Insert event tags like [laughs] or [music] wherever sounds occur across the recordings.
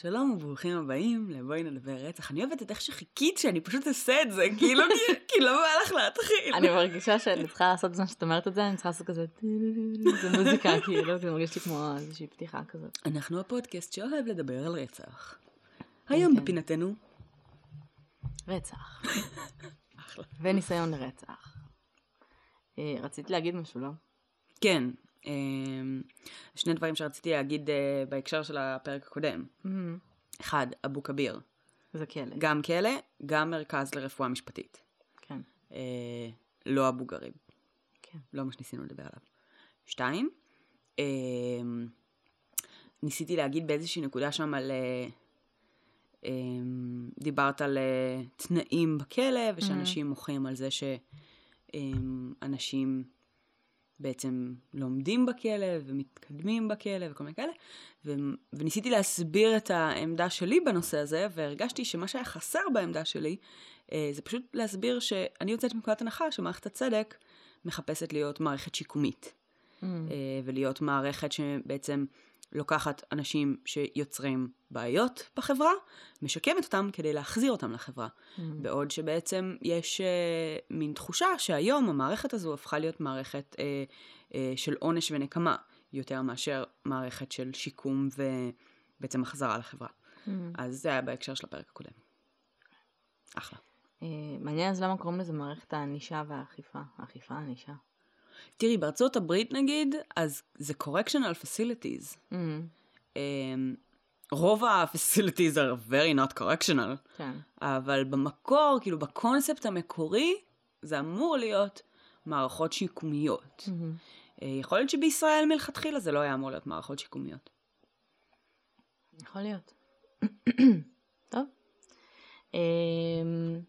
שלום וברוכים הבאים לבואי נדבר רצח. אני אוהבת את איך שחיכית שאני פשוט אעשה את זה, כאילו, כי- לא בא לך להתחיל. אני מרגישה שאני צריכה לעשות בזמן שאת אומרת את זה, אני צריכה לעשות כזה, זה מוזיקה, [laughs] כאילו, זה מרגיש לי כמו איזושהי פתיחה כזאת. אנחנו הפודקאסט שאוהב לדבר על רצח. היום כן. בפינתנו, רצח. [laughs] וניסיון לרצח. אה, רצית להגיד משהו, לא? כן, שני דברים שרציתי להגיד אה, בהקשר של הפרק הקודם. אחד, אבו כביר. זה כלא. גם כלא, גם מרכז לרפואה משפטית. כן. אה, לא אבו גריב. כן. לא מה שניסינו לדבר עליו. שתיים, אה, ניסיתי להגיד באיזושהי נקודה שם על... אה, אה, דיברת על אה, תנאים בכלא, ושאנשים מוחים על זה שאנשים בעצם לומדים בכלא ומתקדמים בכלא וכל מיני כאלה. ו- וניסיתי להסביר את העמדה שלי בנושא הזה, והרגשתי שמה שהיה חסר בעמדה שלי, אה, זה פשוט להסביר שאני יוצאת מנקודת הנחה שמערכת הצדק מחפשת להיות מערכת שיקומית. Mm. אה, ולהיות מערכת שבעצם לוקחת אנשים שיוצרים בעיות בחברה, משקמת אותם כדי להחזיר אותם לחברה. Mm. בעוד שבעצם יש אה, מין תחושה שהיום המערכת הזו הפכה להיות מערכת אה, אה, של עונש ונקמה, יותר מאשר מערכת של שיקום ובעצם החזרה לחברה. Mm. אז זה היה בהקשר של הפרק הקודם. אחלה. אה, מעניין אז למה קוראים לזה מערכת הענישה והאכיפה. האכיפה, הענישה. תראי, בארצות הברית נגיד, אז זה correctional facilities. Mm. Um, רוב ה-facilities are very not correctional, כן. אבל במקור, כאילו בקונספט המקורי, זה אמור להיות מערכות שיקומיות. Mm-hmm. Uh, יכול להיות שבישראל מלכתחילה זה לא היה אמור להיות מערכות שיקומיות. יכול להיות. [coughs] טוב. אמ,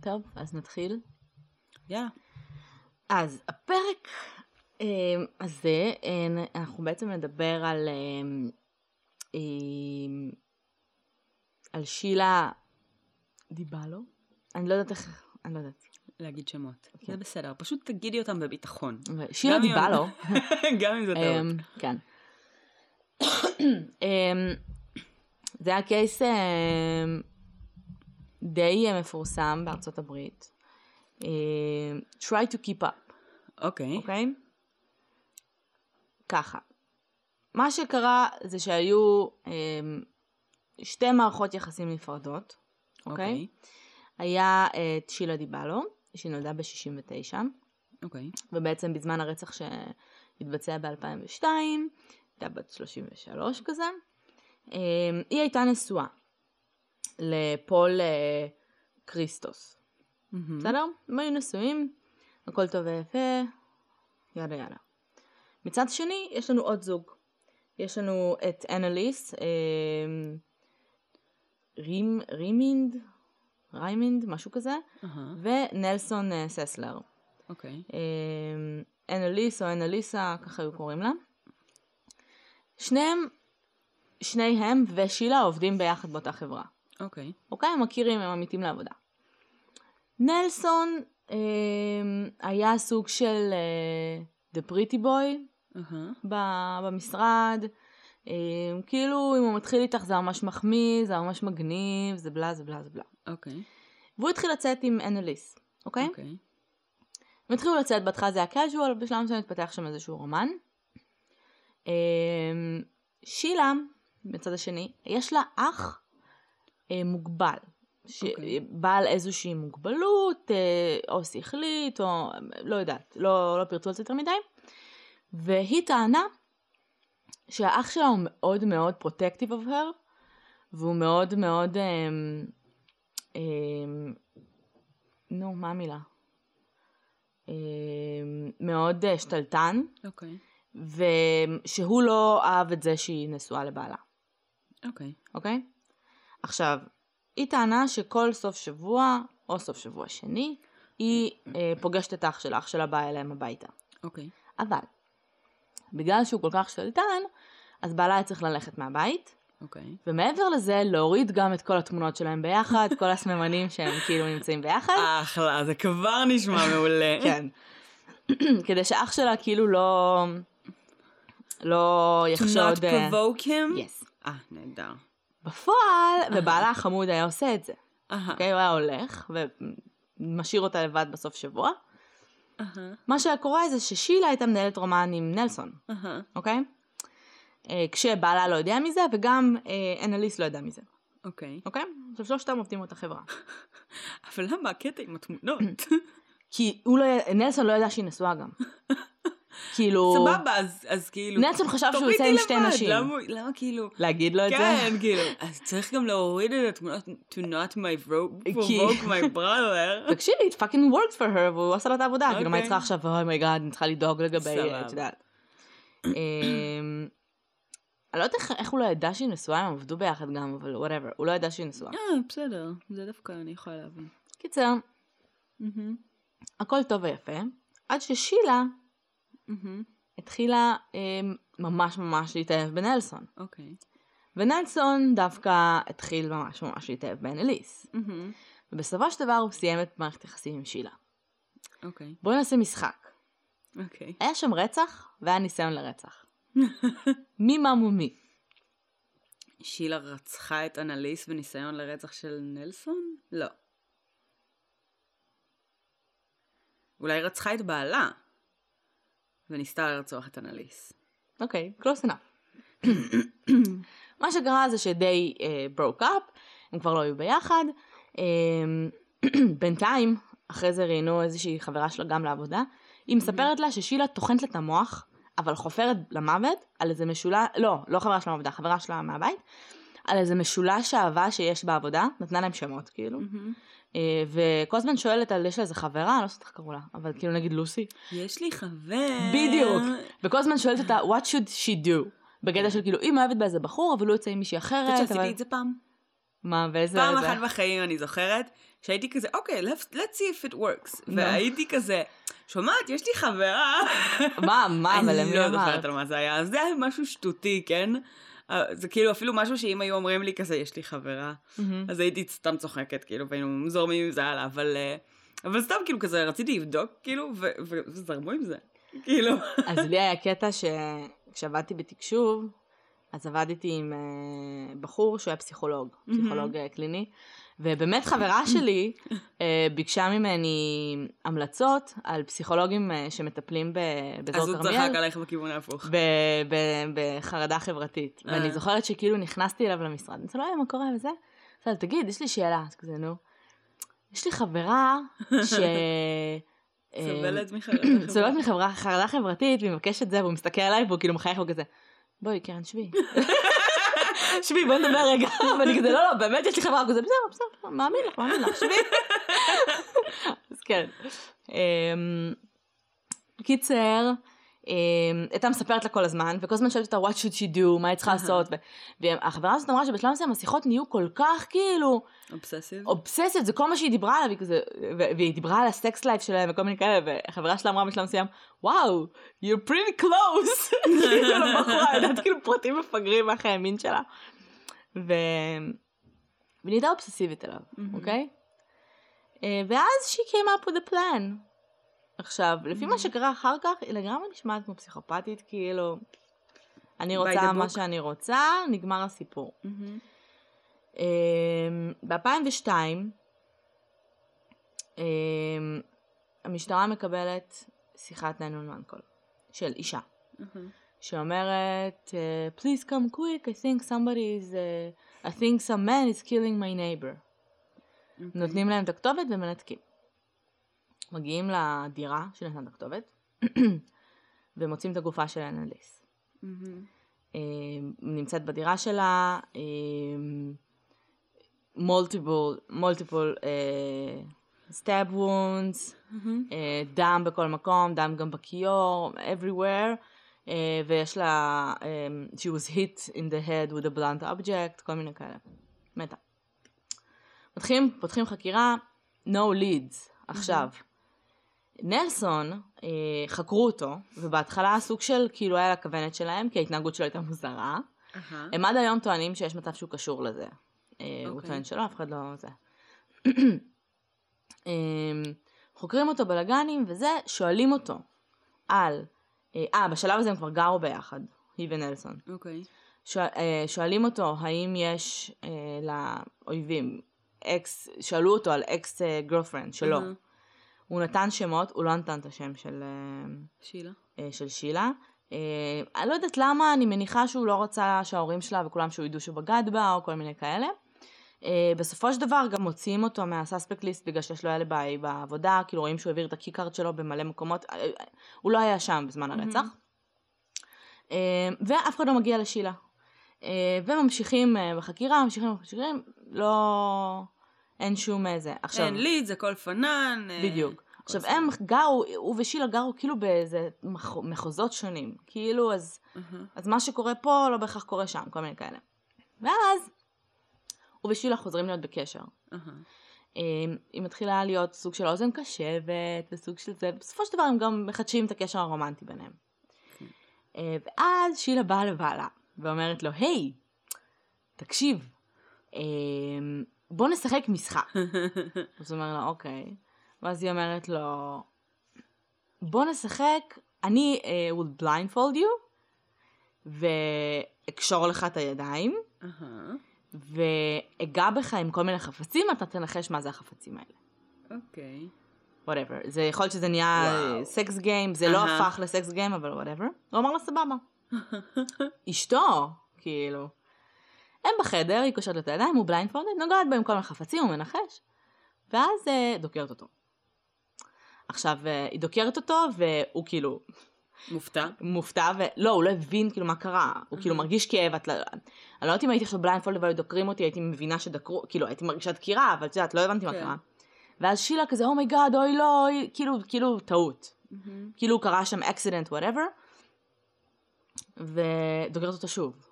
טוב, אז נתחיל. יאללה. אז הפרק אמ, הזה, אנחנו בעצם נדבר על, אמ, אמ, על שילה דיבלו. אני לא יודעת איך, אני לא יודעת. להגיד שמות. כן. זה בסדר, פשוט תגידי אותם בביטחון. שילה גם דיבלו. [laughs] גם אם זה טעות. כן. [coughs] זה היה קייס די אה, מפורסם בארצות הברית. אמ, try to keep up, אוקיי. אוקיי? ככה. מה שקרה זה שהיו אמ, שתי מערכות יחסים נפרדות, אוקיי? היה אה, את שילה דיבלו, שהיא נולדה ב-69. אוקיי. ובעצם בזמן הרצח שהתבצע ב-2002, הייתה בת 33 כזה, אה, היא הייתה נשואה לפול אה, קריסטוס, מהמם. בסדר? הם היו נשואים, הכל טוב ויפה, יאללה יאללה. מצד שני, יש לנו עוד זוג. יש לנו את אנליס, אה, רימ, רימינד, ריימינד, משהו כזה, אהה, ונלסון אה, ססלר. אוקיי. אמ, אנליס או אנליסה, ככה היו קוראים לה. שניהם, שניהם ושילה עובדים ביחד באותה חברה. אוקיי. אוקיי? הם מכירים, הם עמיתים לעבודה. נלסון אמ, היה סוג של אה, The Pretty Boy. ב- במשרד. אמ, כאילו, אם הוא מתחיל איתך זה ממש מחמיא, זה ממש מגניב, זה בלה, זה בלה, זה בלה. אוקיי. והוא התחיל לצאת עם אנליס, אוקיי? אוקיי. הם התחילו לצאת, בהתחלה זה היה casual, בשלב מסוים התפתח שם איזשהו רומן. אמ, שילה, בצד השני, יש לה אח אה, מוגבל. שבעל איזושהי מוגבלות, אה, או שכלית, או לא יודעת, לא, לא פירטו על זה יותר מדי, והיא טענה שהאח שלה הוא מאוד מאוד protective of her, והוא מאוד מאוד, אמ, אמ, נו, מה המילה? אמ, מאוד שתלטן, אוקיי. ושהוא לא אהב את זה שהיא נשואה לבעלה, אוקיי. אוקיי? עכשיו, היא טענה שכל סוף שבוע, או סוף שבוע שני, היא אה, פוגשת את אח שלה, אח שלה בא אליהם הביתה. אוקיי. אבל, בגלל שהוא כל כך שתלטן, אז בעלה היה צריך ללכת מהבית, אוקיי. ומעבר לזה, להוריד גם את כל התמונות שלהם ביחד, כל הסממנים שהם [laughs] כאילו נמצאים ביחד. אחלה, זה כבר נשמע [laughs] מעולה. כן. [clears throat] כדי שאח שלה כאילו לא... לא To יחשוד... not provoke him? יס. אה, נהדר. בפועל, ובעלה החמוד היה עושה את זה. אוקיי? הוא היה הולך ומשאיר אותה לבד בסוף שבוע. מה שהיה קורה זה ששילה הייתה מנהלת רומן עם נלסון. אוקיי? אה, כשבעלה לא יודע מזה, וגם אה, אנליסט לא יודע מזה, אוקיי. אוקיי? עכשיו שלושתם עובדים באותה חברה. [laughs] אבל למה הקטע עם התמונות? כי הוא לא, נלסון לא ידע שהיא נשואה גם. [laughs] כאילו... סבבה, אז- אז כאילו... נלסון חשב שהוא יוצא עם שתי, לבד, נשים. למה- למה כאילו... להגיד לו את זה? כן, כאילו. [laughs] אז צריך גם להוריד את התמונות to not provoke my brother. [laughs] תקשיבי, it fucking worked for her, והוא עשה לה את העבודה, כאילו מה היא אוקיי. צריכה עכשיו, oh my god, אני צריכה לדאוג לגבי, סבבה. את יודעת. אמ, אני לא יודעת איך- איך הוא לא ידע שהיא נשואה, הם עבדו ביחד גם, אבל whatever, הוא לא ידע שהיא נשואה. אה, בסדר. זה דווקא אני יכולה להבין. קיצר, הכל טוב ויפה, עד ששילה. התחילה אמ, ממש ממש להתאהב בנלסון. אוקיי. ונלסון דווקא התחיל ממש ממש להתאהב באנליס. מהמם, ובסופו של דבר הוא סיים את מערכת יחסים עם שילה. אוקיי. בואו נעשה משחק. אוקיי. היה שם רצח, והיה ניסיון לרצח. [laughs] מי מה מול מי? שילה רצחה את אנליס בניסיון לרצח של נלסון? לא. אולי רצחה את בעלה וניסתה לרצוח את אנליס. אוקיי, close enough. [coughs] מה שקרה זה שדי uh, broke up, הם כבר לא היו ביחד. Um, [clears throat] בינתיים, אחרי זה ראיינו איזושהי חברה שלה גם לעבודה, היא מספרת לה ששילה טוחנת לה את המוח, אבל חופרת למוות על איזה משולש, לא, לא חברה שלה מעבודה, חברה שלה מהבית, על איזה משולש אהבה שיש בעבודה, נתנה להם שמות כאילו, uh, וכל הזמן שואלת על, יש לה איזה חברה, אני לא יודעת איך קראו לה, אבל כאילו נגיד לוסי, יש לי חבר. בדיוק. וכל הזמן שואלת אותה, what should she do? בקטע של כאילו, היא מאוהבת באיזה בחור, אבל הוא יוצא עם מישהי את אחרת. יודעת שעשיתי את זה פעם? מה, ואיזה... פעם? אחת בחיים אני זוכרת, שהייתי כזה, אוקיי, let's see if it works. והייתי כזה, שומעת, יש לי חברה. מה, מה, אבל אני לא? זוכרת על מה זה היה, זה היה משהו שטותי, כן? אה, זה כאילו אפילו משהו שאם היו אומרים לי כזה, יש לי חברה, מהמם. אז הייתי סתם צוחקת, כאילו, והיינו זורמים עם זה הלאה, אבל... אה, אבל סתם כאילו כזה רציתי לבדוק, כאילו, ו- וזרמו עם זה. [laughs] כאילו. אז לי היה קטע שכשעבדתי בתקשוב, אז עבדתי עם אה, בחור שהוא היה פסיכולוג, פסיכולוג אה, קליני, ובאמת חברה שלי אה, ביקשה ממני המלצות על פסיכולוגים אה, שמטפלים ב- באזור אז הוא צחק כרמיאל. עלייך בכיוון ההפוך. בחרדה חברתית. אה. ואני זוכרת שכאילו נכנסתי אליו למשרד, אני לו, "היי, מה קורה וזה? אז תגיד, יש לי שאלה. אז כזה, נו. יש לי חברה ש... [laughs] סובלת מחרדה. [clears throat] סובלת מחברה, חרדה חברתית, והיא מבקשת זה, והוא מסתכל עליי, והוא כאילו מחייך, והוא כזה, בואי, קרן, שבי. [laughs] שבי, בואי נדבר רגע. [laughs] ואני כזה, לא, לא, באמת יש לי חברה, כזה, בסדר, בסדר, מאמין לך, מאמין לך, שבי. [laughs] אז כן. אמ, קיצר, הייתה מספרת לה כל הזמן, וכל הזמן שואלת אותה, what should she do, מה היא צריכה. לעשות, והחברה הזאת אמרה שבשלב מסוים השיחות נהיו כל כך כאילו, אובססיב? אובססיות, זה כל מה שהיא דיברה עליו, והיא דיברה על הסקס לייף שלהם וכל מיני כאלה, והחברה שלה אמרה בשלב מסוים, וואו, you're pretty close, [laughs] כאילו יודעת כאילו פרטים מפגרים מהחיי המין שלה. ו... והיא נהייתה אובססיבית אליו, מהמם. אוקיי? אה, ואז she came up with a plan. עכשיו, לפי מה שקרה אחר כך, היא לגמרי נשמעת כמו פסיכופתית, כאילו, אני רוצה מה. שאני רוצה, נגמר הסיפור. מהמם. ב-2002 המשטרה מקבלת שיחת 911 קול של אישה מהמם. שאומרת אה, please come quick I think somebody is uh, I think some man is killing my neighbor. נותנים להם את הכתובת ומנתקים מגיעים לדירה שנתנה את הכתובת ומוצאים את הגופה של אנליס. אה, נמצאת בדירה שלה, multiple, multiple stab wounds. אה, דם בכל מקום, דם גם בכיור, everywhere, אה, ויש לה, אה, she was hit in the head with a blunt object, כל מיני כאלה, מתה. מתחילים, פותחים חקירה, no leads, עכשיו. נלסון, אה, חקרו אותו, ובהתחלה סוג של כאילו היה בכוונת שלהם, כי ההתנהגות שלו הייתה מוזרה. אהה. הם עד היום טוענים שיש מצב שהוא קשור לזה. אה, הוא אוקיי. טוען שלא, אף אחד לא זה. [clears throat] אה, חוקרים אותו בלאגנים וזה, שואלים אותו על, אה, אה, בשלב הזה הם כבר גרו ביחד, היא ונלסון. אוקיי. שואל, אה, שואלים אותו האם יש אה, לו אויבים, אקס, שאלו אותו על ex girlfriend שלו. אהה. הוא נתן שמות, הוא לא נתן את השם של, אה, שילה. אה, של שילה. אה, אני לא יודעת למה, אני מניחה שהוא לא רצה שההורים שלה וכולם שהוא ידעו שהוא בגד בה, או כל מיני כאלה. בסופו של דבר גם מוציאים אותו מהסאספקט ליסט בגלל שיש לו אליבי בעבודה, כאילו רואים שהוא העביר את הקיקארד שלו במלא מקומות, הוא לא היה שם בזמן הרצח. ואף אחד לא מגיע לשילה. וממשיכים בחקירה, ממשיכים בחקירים, לא... אין שום איזה. עכשיו, אין לידס, הכל פנן. אה, בדיוק. הכל עכשיו. הם גרו, הוא ושילה גרו כאילו באיזה מח- מחוזות שונים. כאילו, אז. אז מה שקורה פה לא בהכרח קורה שם, כל מיני כאלה. ואז, הוא ושילה חוזרים להיות בקשר. אה, היא מתחילה להיות סוג של אוזן קשבת, וסוג של זה, בסופו של דבר הם גם מחדשים את הקשר הרומנטי ביניהם. אה, ואז שילה באה לבעלה, ואומרת לו, היי, תקשיב, אה, בוא נשחק משחק. [laughs] אז הוא אומר לה, אוקיי. ואז היא אומרת לו, בוא נשחק, אני uh, will blindfold you, ואקשור לך את הידיים, אהה. ואגע בך עם כל מיני חפצים, אתה תנחש מה זה החפצים האלה. אוקיי. whatever. זה יכול להיות שזה נהיה. סקס גיים, זה לא. הפך לסקס גיים, אבל whatever. הוא אמר לה סבבה. [laughs] אשתו, כאילו. הם בחדר, היא קושרת לו את הידיים, הוא blindfolded, נוגעת בהם כל מיני חפצים, הוא מנחש, ואז אה, דוקרת אותו. עכשיו, אה, היא דוקרת אותו, והוא כאילו מופתע. מופתע, ולא, הוא לא הבין כאילו מה קרה, הוא כאילו מרגיש כאב, את לא... אני לא יודעת אם הייתי עכשיו blindfold והיו דוקרים אותי, הייתי מבינה שדקרו, כאילו הייתי מרגישה דקירה, אבל את יודעת, לא הבנתי מה כן. קרה. ואז Sheila כזה, oh my god, אוי לא, אוי, כאילו, כאילו טעות. כאילו קרה שם accident, whatever, ודוקרת אותו שוב.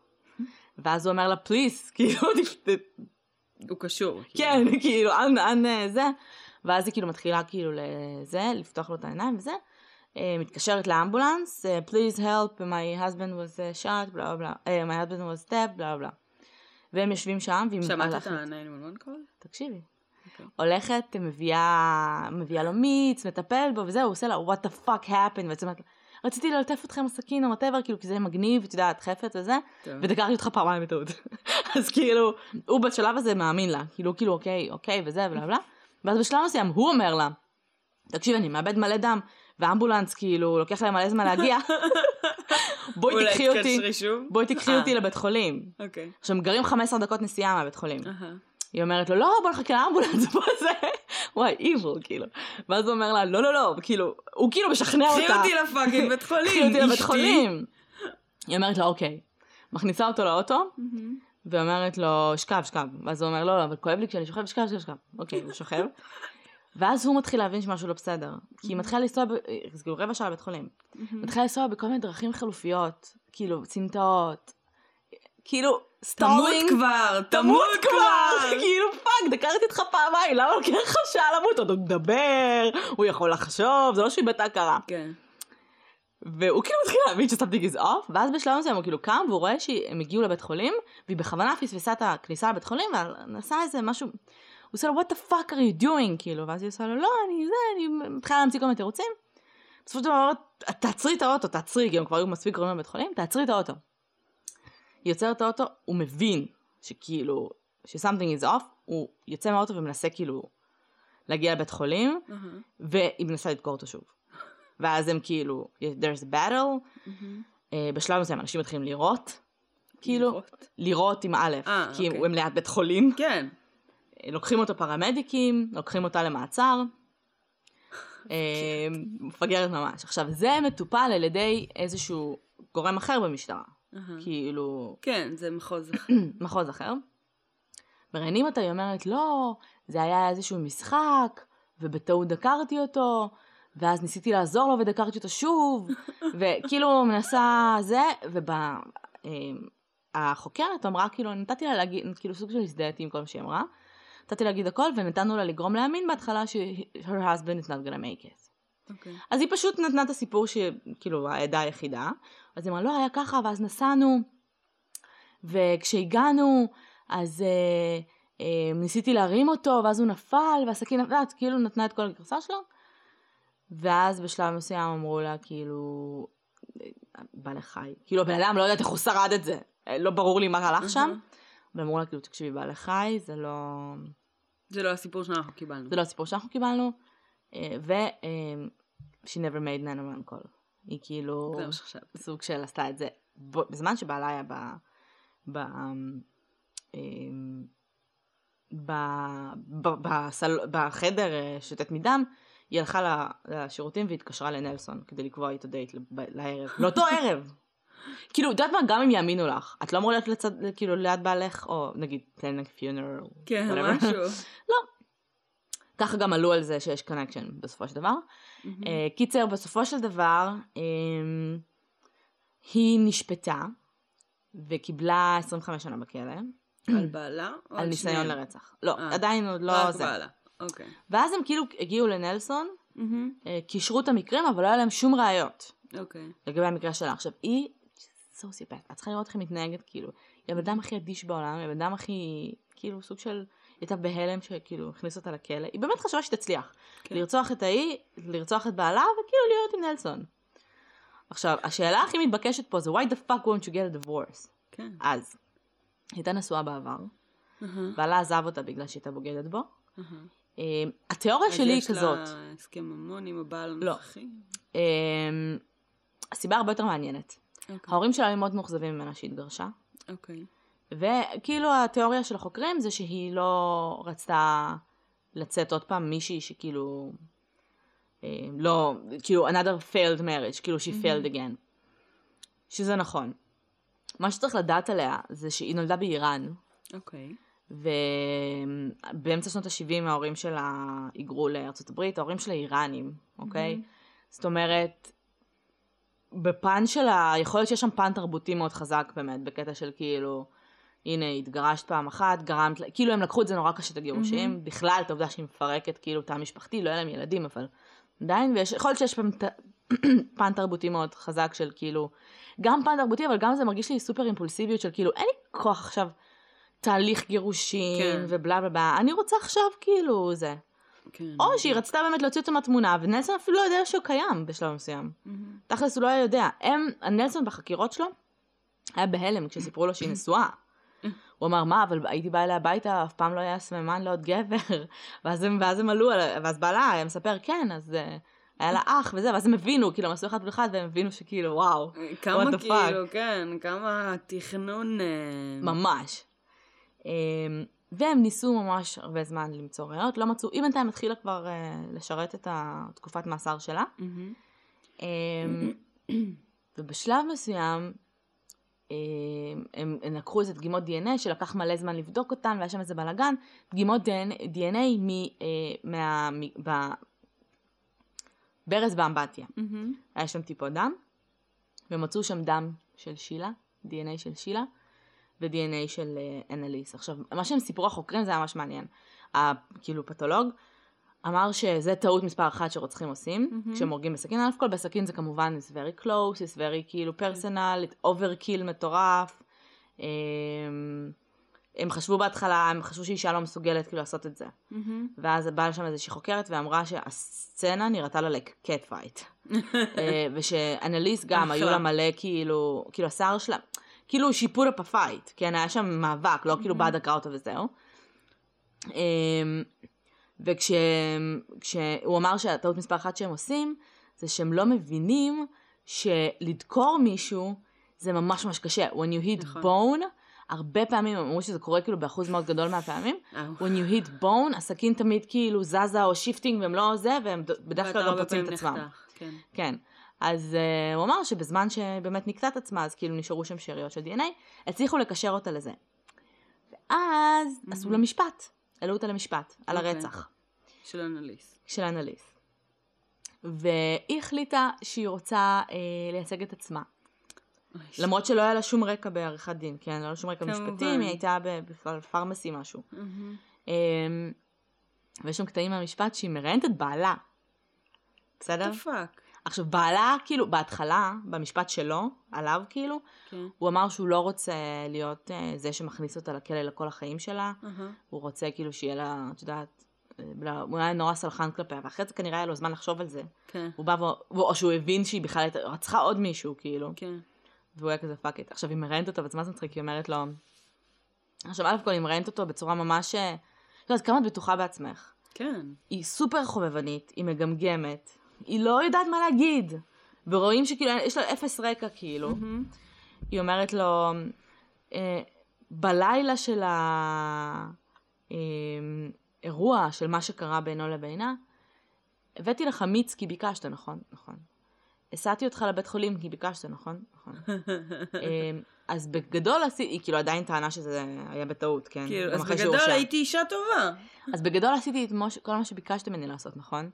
ואז הוא אומר לה, please, [laughs] כאילו, הוא קשור. כן, [laughs] כאילו, אנ, אנ, אה, זה. ואז היא כאילו מתחילה כאילו לזה, לפתוח לו את העיניים וזה. אה, מתקשרת לאמבולנס, אה, please help, my husband was shot, בלה בלה, my husband was stabbed, בלה בלה. והם יושבים שם, והיא שמעת את הולכת- ה-911 call? תקשיבי. אוקיי. הולכת, מביאה, מביאה לו מיץ, מטפל בו וזהו, הוא עושה לה what the fuck happened, בעצם את- רציתי ללטף אתכם בסכין או whatever, כאילו כי זה מגניב, את יודעת, חפץ וזה. ודקרתי אותך פעמיים בטעות. [laughs] אז כאילו, הוא בשלב הזה מאמין לה, כאילו, כאילו, אוקיי, אוקיי, וזה, בלה בלה. ואז בשלב מסוים הוא אומר לה, תקשיב, אני מאבד מלא דם, ואמבולנס, כאילו, לוקח להם מלא זמן להגיע, [laughs] בואי תקחי אותי, שוב? בואי תקחי אה. אותי לבית חולים. אוקיי. עכשיו, גרים 15 דקות נסיעה מהבית חולים. היא אומרת לו, לא, בוא נחכה לאמבולנס, [laughs] בוא זה, וואי, איבל, כאילו. ואז הוא אומר לה, לא, לא, לא, כאילו, הוא כאילו משכנע אותה. קחי אותי לפאקינג בית [laughs] חולים, קחי אותי לבית אשתי. חולים. היא אומרת לו, אוקיי. מכניסה אותו לאוטו. ואומרת לו, שכב, שכב. ואז הוא אומר, לא, לא, אבל כואב לי כשאני שוכב, שכב, שכב, שכב. אוקיי, הוא שוכב. [laughs] ואז הוא מתחיל להבין שמשהו לא בסדר. כי היא מתחילה לנסוע, כאילו רבע שעה לבית חולים. מתחילה לנסוע בכל מיני דרכים חלופיות, כאילו, סמטאות. כאילו, she's stalling. כבר, תמות כבר! [laughs] כאילו fuck, דקרתי אותך פעמיים, למה לוקח לך שעה למות? עוד הוא מדבר, הוא יכול לחשוב, זה לא שהוא איבד את ההכרה. כן. והוא כאילו מתחיל להבין שסמתי אוף, ואז בשלב מסוים הוא כאילו קם והוא רואה שהם הגיעו לבית חולים, והיא בכוונה פספסה את הכניסה לבית חולים, ועשה איזה משהו, הוא עושה לו what the fuck are you doing, כאילו, ואז היא עושה לו לא, אני זה, אני מתחילה להמציא כל מיני תירוצים. בסופו של דבר, תעצרי את האוטו, תעצרי, כי הם כבר היו מספיק קרובים לבית חולים, תעצרי את האוטו. היא יוצרת את האוטו, הוא מבין שכאילו, ש-something is off, הוא יוצא מהאוטו ומנסה כאילו להגיע לבית חולים, אהה. והיא מנסה לדקור אותו שוב. ואז הם כאילו, there's a battle, מהמם. אה, בשלב מסוים אנשים מתחילים לירות, כאילו. לירות עם א', אה, כי אוקיי. הם ליד בית חולים, כן. אה, לוקחים אותו פרמדיקים, לוקחים אותה למעצר, מפגרת ממש. עכשיו, זה מטופל על ידי איזשהו גורם אחר במשטרה, כאילו, כן, זה מחוז אחר. [clears throat] מחוז אחר. מראיינים אותה, היא אומרת, לא, זה היה איזשהו משחק, ובטעות דקרתי אותו, ואז ניסיתי לעזור לו ודקרתי אותו שוב, [laughs] וכאילו מנסה זה, והחוקרת אמרה, כאילו, נתתי לה להגיד, כאילו סוג של הזדהיתי עם כל מה שהיא אמרה, נתתי לה להגיד הכל, ונתנו לה לגרום להאמין בהתחלה ש-her husband is not gonna make it. אוקיי. אז היא פשוט נתנה את הסיפור שכאילו העדה היחידה, אז היא אמרה לא היה ככה ואז נסענו וכשהגענו אז אה, אה, ניסיתי להרים אותו ואז הוא נפל והסכין נפל, ואת כאילו נתנה את כל הגרסה שלו ואז בשלב מסוים אמרו לה כאילו בעלי חי, כאילו הבן אדם לא יודעת איך הוא שרד את זה, לא ברור לי מה הלך שם. אהה. אבל אמרו לה, כאילו, תקשיבי, בעלי חי, זה לא... זה לא הסיפור שאנחנו קיבלנו. זה לא הסיפור שאנחנו קיבלנו. אה, ו... אה, she never made nano call. היא כאילו... זה מה שחשבתי. סוג של עשתה את זה בזמן שבעלה היה ב... ב... אמ, ב... ב... בסל... בחדר אה, שותת מדם, היא הלכה לשירותים והתקשרה לנלסון כדי לקבוע איתו דייט לערב. לאותו [laughs] ערב! כאילו, את יודעת מה? גם אם יאמינו לך, את לא אמורה להיות לצד, כאילו, ליד בעלך, או נגיד, תן פיונר, כן, משהו. ככה גם עלו על זה שיש קונקשן בסופו של דבר. מהמם. אה, קיצר, בסופו של דבר, אמ, היא נשפטה וקיבלה 25 שנה בכלא, על בעלה? או על ניסיון שניהם? לרצח. לא, אה, עדיין עוד לא רק זה. בעלה. אוקיי. ואז הם כאילו הגיעו לנלסון. אה, קישרו את המקרים, אבל לא היה להם שום ראיות אוקיי. לגבי המקרה שלה. עכשיו, היא סוציופט, את צריכה לראות איך היא מתנהגת, כאילו. היא הבן אדם הכי אדיש בעולם, היא הבן אדם הכי, כאילו, סוג של... הייתה בהלם שכאילו הכניס אותה לכלא. היא באמת חשבה שתצליח. כן. לרצוח את ההיא, לרצוח את בעלה, וכאילו להיות עם נלסון. עכשיו, השאלה הכי מתבקשת פה זה why the fuck won't you get a divorce? כן. אז, היא הייתה נשואה בעבר, אהה, בעלה עזב אותה בגלל שהיא הייתה בוגדת בו. אהה. אה, התיאוריה שלי היא כזאת, אז יש לה הסכם ממון עם הבעל לא. הנוכחי? אה, הסיבה הרבה יותר מעניינת. אוקיי. ההורים שלה היו מאוד מאוכזבים ממנה שהיא התגרשה, אוקיי. וכאילו התיאוריה של החוקרים זה שהיא לא רצתה לצאת עוד פעם מישהי שכאילו, אה, לא, כאילו another failed marriage, כאילו she failed again. שזה נכון. מה שצריך לדעת עליה זה שהיא נולדה באיראן, אוקיי. ובאמצע שנות ה-70 ההורים שלה היגרו לארצות הברית, ההורים שלה איראנים, אוקיי? זאת אומרת, בפן של ה... יכול להיות שיש שם פן תרבותי מאוד חזק באמת, בקטע של כאילו, הנה, התגרשת פעם אחת, גרמת, כאילו הם לקחו את זה נורא קשה את הגירושים, בכלל, את העובדה שהיא מפרקת כאילו תא משפחתי, לא היה להם ילדים, אבל עדיין, ויש, יכול להיות שיש פעם [clears throat] פן תרבותי מאוד חזק של כאילו, גם פן תרבותי, אבל גם זה מרגיש לי סופר אימפולסיביות של כאילו, אין לי כוח עכשיו תהליך גירושין, כן. ובלה בלה בלה, אני רוצה עכשיו כאילו זה. כן. או שהיא רצתה באמת להוציא אותו מהתמונה, ונלסון אפילו לא יודע שהוא קיים בשלב מסוים. מהמם. תכלס הוא לא היה יודע. הם, נלסון בחקירות שלו, היה בהלם כשסיפרו לו שהיא נשואה. הוא אמר, מה, אבל הייתי באה אליה הביתה, אף פעם לא היה סממן לעוד גבר. [laughs] ואז הם, ואז הם עלו, על- ואז בעלה היה מספר, כן, אז אה, היה לה אח וזה, ואז הם הבינו, כאילו, הם עשו אחד ואחד, והם הבינו שכאילו, וואו, כמה כאילו, כן, כמה תכנון... אה, ממש. אה, והם ניסו ממש הרבה זמן למצוא ראיות, לא מצאו, היא בינתיים התחילה כבר אה, לשרת את התקופת מאסר שלה. מהמם. אמ, ובשלב מסוים אמ, הם, הם לקחו איזה דגימות דנ"א שלקח מלא זמן לבדוק אותן והיה שם איזה בלאגן, דגימות דנ"א מ, אה, מה... מ, ב, ברז באמבטיה. מהמם. היה שם טיפות דם, ומצאו שם דם של שילה, דנ"א של שילה, ו-DNA של אה, אנליס. עכשיו, מה שהם סיפרו החוקרים זה היה ממש מעניין. הכאילו פתולוג אמר שזה טעות מספר אחת שרוצחים עושים, מהמם. כשהם הורגים בסכין. א' כל בסכין זה כמובן is very close, is very כאילו personal, overkill מטורף. אמ, הם חשבו בהתחלה, הם חשבו שאישה לא מסוגלת כאילו לעשות את זה. מהמם. ואז באה לשם איזושהי חוקרת ואמרה שהסצנה נראתה לה like cat fight. [laughs] אה, ושאנליס גם היו לה. מלא כאילו, כאילו השיער שלה, כאילו she put up a fight, כן, היה שם מאבק, לא כאילו באה דקרה אותו וזהו. וכשהוא אמר שהטעות מספר אחת שהם עושים, זה שהם לא מבינים שלדקור מישהו זה ממש ממש קשה. When you hit נכון. bone, הרבה פעמים, אמרו שזה קורה כאילו באחוז מאוד גדול מהפעמים, אה, when you hit bone, הסכין תמיד כאילו זזה או shifting והם לא זה, והם בדרך כלל הרבה פוצעים את עצמם. נחתך, כן. כן. אז uh, הוא אמר שבזמן שבאמת דקרה את עצמה, אז כאילו נשארו שם שאריות של DNA, הצליחו לקשר אותה לזה. ואז עשו לה משפט, העלו אותה למשפט, על אוקיי. הרצח של אנליס. של אנליס. והיא החליטה שהיא רוצה אה, לייצג את עצמה. למרות שלא היה לה שום רקע בעריכת דין, כן? לא היה לה שום רקע כמובן. משפטים, היא הייתה בכלל פרמסי משהו. אמ, ויש שם קטעים מהמשפט שהיא מראיינת את בעלה. בסדר? Fuck? עכשיו בעלה, כאילו, בהתחלה, במשפט שלו, עליו כאילו, כן. הוא אמר שהוא לא רוצה להיות אה, זה שמכניס אותה לכלא לכל החיים שלה, אהה. הוא רוצה כאילו שיהיה לה, את יודעת, אה, הוא היה נורא סלחן כלפיה, ואחרי זה כנראה היה לו זמן לחשוב על זה. כן. הוא בא ו... או שהוא הבין שהיא בכלל הייתה- רצחה עוד מישהו, כאילו. כן. והוא היה כזה fuck it. עכשיו, היא מראיינת אותו, וזה מה זה מצחיק, היא אומרת לו... עכשיו, א' כל היא מראיינת אותו בצורה ממש... אה, לא יודעת, כמה את בטוחה בעצמך. כן. היא סופר חובבנית, היא מגמגמת, היא לא יודעת מה להגיד. ורואים שכאילו, יש לה אפס רקע, כאילו. היא אומרת לו, אה, בלילה של האירוע של מה שקרה בינו לבינה, הבאתי לך מיץ כי ביקשת, נכון? נכון. הסעתי אותך לבית חולים כי ביקשת, נכון? נכון. [laughs] אה, אז בגדול עשיתי, היא כאילו עדיין טענה שזה היה בטעות, כן? כאילו, אז בגדול. הייתי אישה טובה. אז בגדול עשיתי את כל מה שביקשת ממני לעשות, נכון?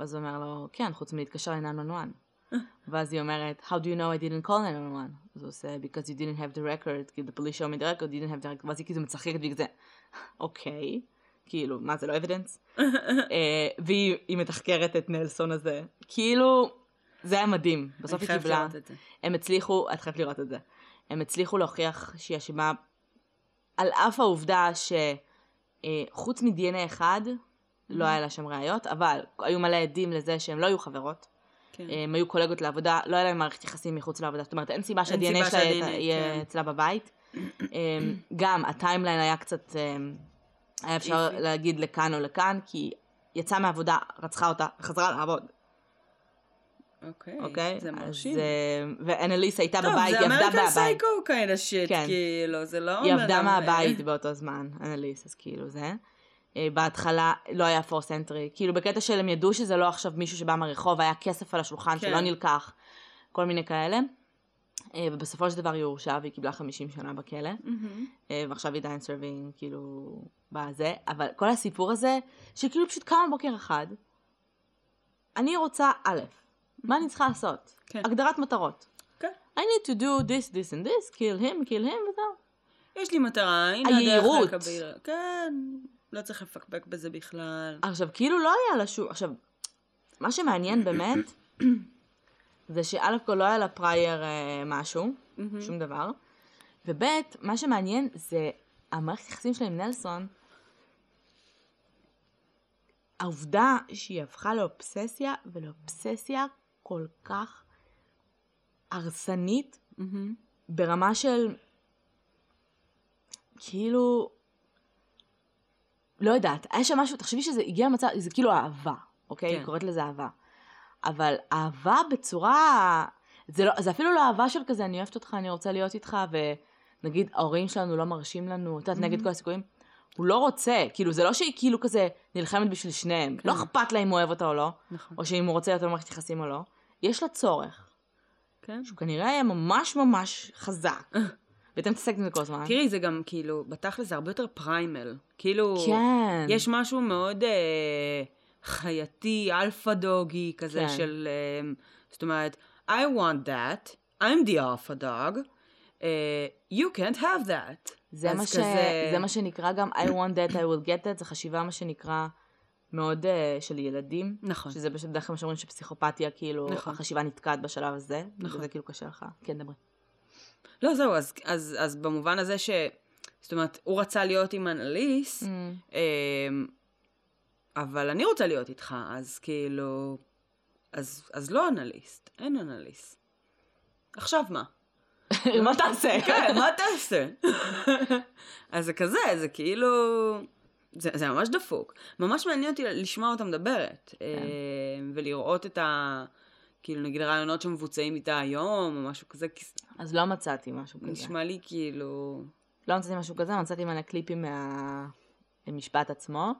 ואז הוא אומר לו, כן, חוץ מלהתקשר ל-911. ואז היא אומרת, How do you know I didn't call 911? אז הוא עושה, because you didn't have the record, כי the police show me the record, didn't have the record, ואז היא כאילו מצחקת והיא כזה, [laughs] אוקיי, כאילו, מה זה לא evidence? [laughs] אה, והיא היא מתחקרת את נלסון הזה, כאילו, זה היה מדהים. בסוף היא קיבלה, זה. הם הצליחו, את חייבת לראות את זה, הם הצליחו להוכיח שהיא אשמה, על אף העובדה שחוץ מ-DNA אחד, לא היה לה שם ראיות, אבל היו מלא עדים לזה שהם לא היו חברות. כן. הם היו קולגות לעבודה, לא היה להם מערכת יחסים מחוץ לעבודה, זאת אומרת אין סיבה שה-DNA סיבה שלה יהיה- כן. אצלה בבית. אמ, גם ה timeline היה קצת, אמ, היה אפשר. להגיד לכאן או לכאן, כי יצאה מהעבודה, רצחה אותה, חזרה לעבוד, אוקיי. אוקיי? זה אז, מרשים. אמ, ואנליס הייתה טוב, בבית, זה היא עבדה מהבית. psycho כאלה shit, כן. כאילו, זה לא... היא עבדה מהבית באותו זמן, אנליס, אז כאילו זה. אה, בהתחלה לא היה forced entry, כאילו בקטע של הם ידעו שזה לא עכשיו מישהו שבא מהרחוב, היה כסף על השולחן כן. שלא נלקח, כל מיני כאלה. אה, ובסופו של דבר היא הורשעה והיא קיבלה 50 שנה בכלא, מהמם. אה, ועכשיו היא עדיין serving, כאילו, בזה, אבל כל הסיפור הזה, שכאילו פשוט קמה בוקר אחד, אני רוצה א', מה אני צריכה לעשות? כן. הגדרת מטרות. כן. I need to do this, this and this, kill him, kill him, וזהו. יש לי מטרה, הנה הדרך היהירות. לקבל. כן, לא צריך לפקפק בזה בכלל. עכשיו, כאילו לא היה לה שום... עכשיו, מה שמעניין באמת, [clears throat] זה שא' כל לא היה לה פרייר אה, משהו. שום דבר, וב' מה שמעניין זה המערכת יחסים שלה עם נלסון, העובדה שהיא הפכה לאובססיה, ולאובססיה כל כך הרסנית. ברמה של כאילו לא יודעת, היה שם משהו, תחשבי שזה הגיע למצב, זה כאילו אהבה, אוקיי? כן. קוראת לזה אהבה. אבל אהבה בצורה, זה, לא, זה אפילו לא אהבה של כזה, אני אוהבת אותך, אני רוצה להיות איתך, ונגיד ההורים שלנו לא מרשים לנו, את יודעת, נגד כל הסיכויים. הוא לא רוצה, כאילו זה לא שהיא כאילו כזה נלחמת בשביל שניהם, כן. לא אכפת לה אם הוא אוהב אותה או לא, נכון. או שאם הוא רוצה להיות במערכת יחסים או לא, יש לה צורך. כן. שהוא כנראה היה ממש ממש חזק. [laughs] ואתם מתעסקת עם זה כל הזמן. תראי, זה גם כאילו, בתכל'ס זה הרבה יותר primal. כאילו, כן. יש משהו מאוד אה, חייתי, alpha dog-י כזה כן. של, אה, זאת אומרת, I want that, I'm the alpha dog, אה, you can't have that. זה מה, ש... כזה- זה מה שנקרא גם I want that, I will get that, זה חשיבה מה שנקרא מאוד uh, של ילדים. נכון. שזה בדרך כלל מה שאומרים שפסיכופתיה, כאילו, נכון. החשיבה נתקעת בשלב הזה. נכון. וזה כאילו קשה לך. כן, דברי. לא, זהו, אז, אז, אז במובן הזה ש... זאת אומרת, הוא רצה להיות עם אנליס, Mm. אמ, אבל אני רוצה להיות איתך, אז כאילו... אז, אז לא אנליסט, אין אנליסט. עכשיו מה? [laughs] מה תעשה? כן, מה תעשה? [laughs] אז זה כזה, זה כאילו... זה, זה ממש דפוק. ממש מעניין אותי לשמוע אותה מדברת, כן. אמ, ולראות את ה... כאילו, נגיד רעיונות שמבוצעים איתה היום, או משהו כזה, אז לא מצאתי משהו כזה. נשמע לי כאילו... לא מצאתי משהו כזה, מצאתי מלא קליפים מהמשפט עצמו.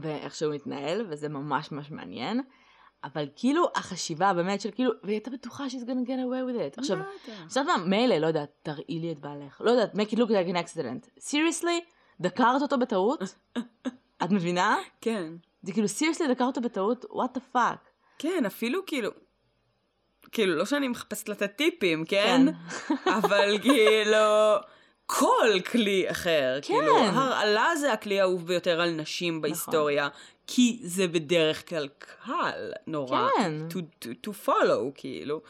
ואיך שהוא מתנהל, וזה ממש ממש מעניין. אבל כאילו החשיבה באמת של כאילו, והיא הייתה בטוחה she's gonna get away with it. עכשיו, בטח. עכשיו מה, מילא, לא יודעת, תראי לי את בעלך. לא יודעת, make it look like an accident. סיריוסלי, דקרת אותו בטעות? [laughs] את מבינה? כן. זה כאילו, סיריוסלי, דקרת אותו בטעות? what the fuck. כן, אפילו כאילו... כאילו, לא שאני מחפשת לתת טיפים, כן? [laughs] אבל כאילו... כל כלי אחר. כן. כאילו, הרעלה זה הכלי האהוב ביותר על נשים בהיסטוריה, כי זה בדרך כלל קל נורא. כן. To, to, to follow, כאילו.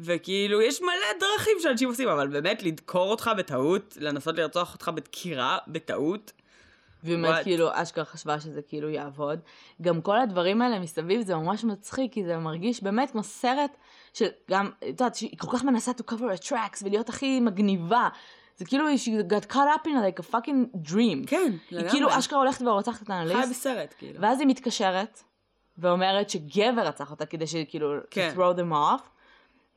וכאילו, יש מלא דרכים שאנשים עושים, אבל באמת, לדקור אותך בטעות, לנסות לרצוח אותך בדקירה, בטעות, והיא באמת What? כאילו אשכרה חשבה שזה כאילו יעבוד. גם כל הדברים האלה מסביב זה ממש מצחיק, כי זה מרגיש באמת כמו סרט של גם, את יודעת, שהיא כל כך מנסה to cover a tracks ולהיות הכי מגניבה. זה כאילו she got caught up in like a fucking dream. כן, היא לגמרי. כאילו אשכרה הולכת ורוצחת את חיה האנליסט, בסרט, כאילו. ואז היא מתקשרת ואומרת שגבר רצח אותה כדי שכאילו כן. to throw them off.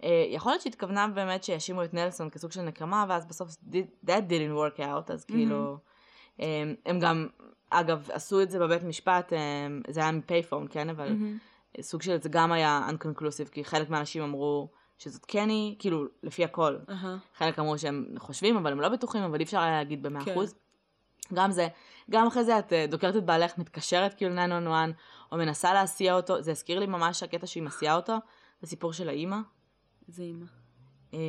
Uh, יכול להיות שהתכוונה באמת שיאשימו את נלסון כסוג של נקמה, ואז בסוף that didn't work out, אז כאילו, um, הם גם, אגב, עשו את זה בבית משפט, um, זה היה מפייפון, כן, אבל מהמם. סוג של, זה גם היה unconclusive, כי חלק מהאנשים אמרו שזאת קני, כאילו, לפי הכל. אהה. חלק אמרו שהם חושבים, אבל הם לא בטוחים, אבל אי אפשר היה להגיד במאה כן. אחוז. גם זה, גם אחרי זה את אה, דוקרת את בעלך, מתקשרת כאילו ל-911, או מנסה להסיע אותו, זה הזכיר לי ממש הקטע שהיא מסיעה אותו, זה סיפור של האימא. זה אימא. אה,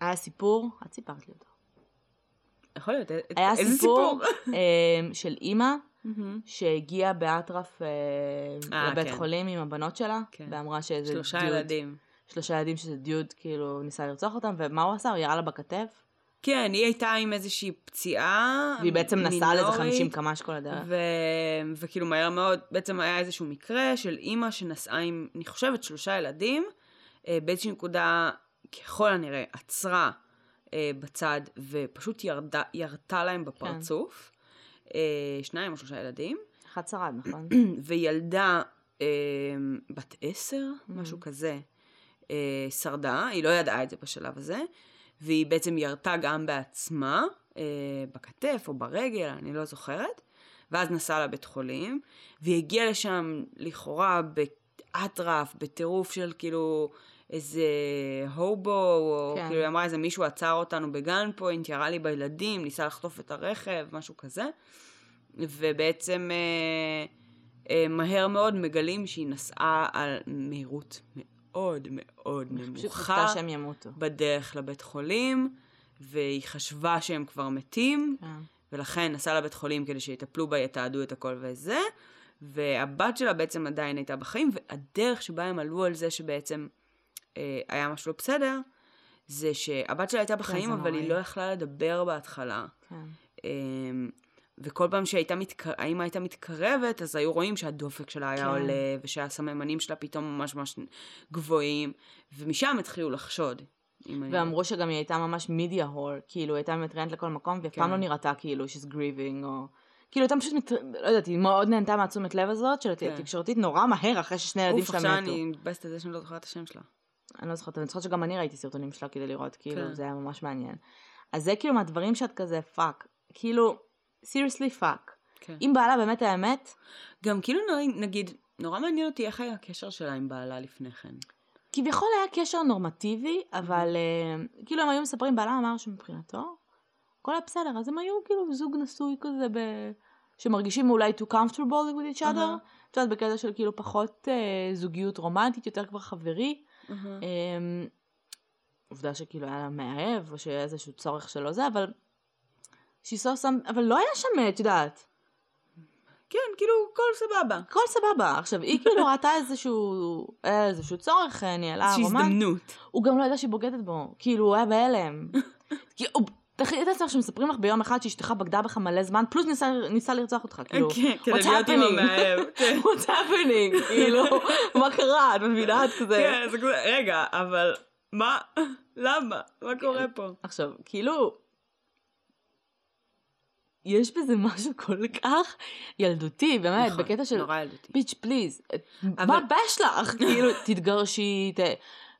היה סיפור, את סיפרת לי אותו. יכול להיות, א- היה איזה סיפור סיפור? אה, של אימא. שהגיעה באטרף אה, אה, לבית כן. חולים עם הבנות שלה, כן. ואמרה שזה שלושה דיוד, ילדים. שלושה ילדים שזה דיוד כאילו ניסה לרצוח אותם, ומה הוא עשה? הוא ירה לה בכתף, כן, היא הייתה עם איזושהי פציעה והיא בעצם נסעה על איזה מינורית, 50 קמ"ש כל הדרך. ו... וכאילו מהר מאוד, בעצם היה איזשהו מקרה של אימא שנסעה עם, אני חושבת, שלושה ילדים, אה, באיזושהי נקודה, ככל הנראה, עצרה אה, בצד, ופשוט ירדה, ירתה להם בפרצוף. אה, שניים או שלושה ילדים. אחד שרד, נכון? [clears throat] וילדה אה, בת עשר, משהו כזה, אה, שרדה, היא לא ידעה את זה בשלב הזה, והיא בעצם ירתה גם בעצמה, אה, בכתף או ברגל, אני לא זוכרת, ואז נסעה לבית חולים, והיא הגיעה לשם לכאורה באטרף, בטירוף של כאילו איזה הובו, או כן. כאילו היא אמרה איזה מישהו עצר אותנו בגן פוינט, ירה לי בילדים, ניסה לחטוף את הרכב, משהו כזה. ובעצם אה, אה, מהר מאוד מגלים שהיא נסעה על מהירות מאוד מאוד נמוכה שהם ימותו. בדרך לבית חולים, והיא חשבה שהם כבר מתים, כן. ולכן נסעה לבית חולים כדי שיטפלו בה, יתעדו את הכל וזה, והבת שלה בעצם עדיין הייתה בחיים, והדרך שבה הם עלו על זה שבעצם היה משהו לא בסדר, זה שהבת שלה הייתה בחיים, אבל נוראי. היא לא יכלה לדבר בהתחלה. כן. אמ, וכל פעם שהייתה מתק... הייתה מתקרבת, אז היו רואים שהדופק שלה היה כן. עולה, ושהסממנים שלה פתאום ממש ממש גבוהים, ומשם התחילו לחשוד. אם אני- ואמרו שגם היא הייתה ממש מידיה הור, כאילו היא הייתה מתראיינת לכל מקום, ואף פעם כן. לא נראתה כאילו she's grieving, או... כאילו הייתה פשוט, מת... לא יודעת, היא מאוד נהנתה מהתשומת לב הזאת של כן. התקשורתית נורא מהר אחרי ששני ילדים שלה עכשיו מתו. אני מתבאסת על זה שאני לא זוכרת את השם שלה. אני לא זוכרת, אני זוכרת שגם אני ראיתי סרטונים שלה כדי לראות, כאילו, כן. זה היה ממש מעניין. אז זה כאילו מהדברים שאת כזה fuck, כאילו, seriously fuck. כן. אם בעלה באמת האמת, גם כאילו נגיד, נורא מעניין אותי איך היה הקשר שלה עם בעלה לפני כן. כביכול היה קשר נורמטיבי, אבל אה, כאילו הם היו מספרים, בעלה אמר שמבחינתו, הכל היה בסדר, אז הם היו כאילו זוג נשוי כזה, ב... שמרגישים אולי too comfortable with each other. את יודעת, בקטע של כאילו פחות אה, זוגיות רומנטית, יותר כבר חברי. אמ, עובדה שכאילו היה לה מאהב, או שהיה איזשהו צורך שלו זה, אבל... שהיא שם, אבל לא היה שם, את יודעת, כן, כאילו, הכל סבבה. הכל סבבה. עכשיו, היא כאילו [laughs] ראתה איזשהו, איזשהו צורך, ניהלה איזושהי רומן. הזדמנות. הוא גם לא ידע שהיא בוגדת בו, כאילו, הוא היה בהלם. הוא- [laughs] תחי את עצמך שמספרים לך ביום אחד שאשתך בגדה בך מלא זמן, פלוס ניסה, ניסה לרצוח אותך, כאילו, כן, כדי what's להיות עם happening? המאהב. כן. [laughs] what's happening, כאילו, מה קרה, את מבינה, את כזה. כן, זה כזה, רגע, אבל מה? [laughs] למה? מה קורה פה? עכשיו, כאילו, יש בזה משהו כל כך ילדותי, באמת, נכון, בקטע של, נורא ילדותי. bitch please, אבל- מה הבעיה שלך? כאילו, תתגרשי, ת...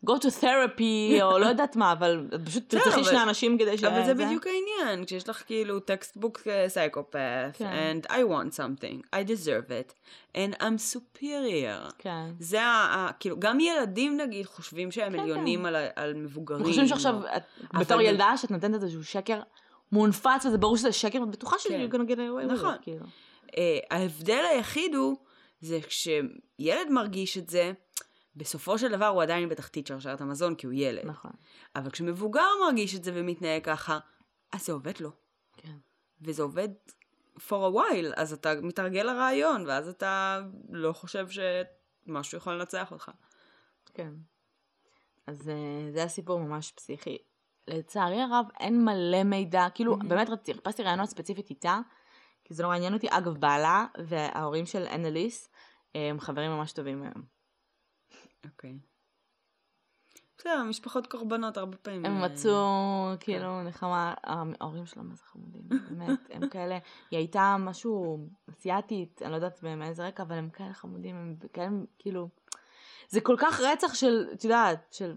go to therapy, או לא יודעת מה, אבל פשוט תרצחי אבל- שני אנשים כדי ש... אבל זה בדיוק העניין, כשיש לך כאילו textbook psychopath, כן. and I want something, I deserve it, and I'm superior. כן. זה ה... כאילו, גם ילדים נגיד חושבים שהם כן, עליונים על, ה- על מבוגרים. הם חושבים שעכשיו, בתור ילדה, שאת נותנת איזשהו שקר מונפץ, וזה ברור שזה שקר, ואת בטוחה כן. שהיא gonna get away נכון. כאילו. אה, ההבדל היחיד הוא, זה כשילד מרגיש את זה, בסופו של דבר הוא עדיין בתחתית שרשרת המזון כי הוא ילד. נכון. אבל כשמבוגר מרגיש את זה ומתנהג ככה, אז זה עובד לו. כן. וזה עובד for a while, אז אתה מתרגל לרעיון, ואז אתה לא חושב שמשהו יכול לנצח אותך. כן. אז אה, זה היה סיפור ממש פסיכי. לצערי הרב אין מלא מידע, כאילו מהמם. באמת רציתי, חיפשתי רעיונות ספציפית איתה, כי זה נורא עניין אותי. אגב, בעלה וההורים של אנליס הם חברים ממש טובים היום. אוקיי. בסדר, משפחות קורבנות הרבה פעמים. הם אה, מצאו כאילו נחמה, ההורים שלה מה זה חמודים, באמת, הם כאלה, היא הייתה משהו אסיאתית, אני לא יודעת מאיזה רקע, אבל הם כאלה חמודים, הם כאלה כאילו, זה כל כך רצח של, את יודעת, של,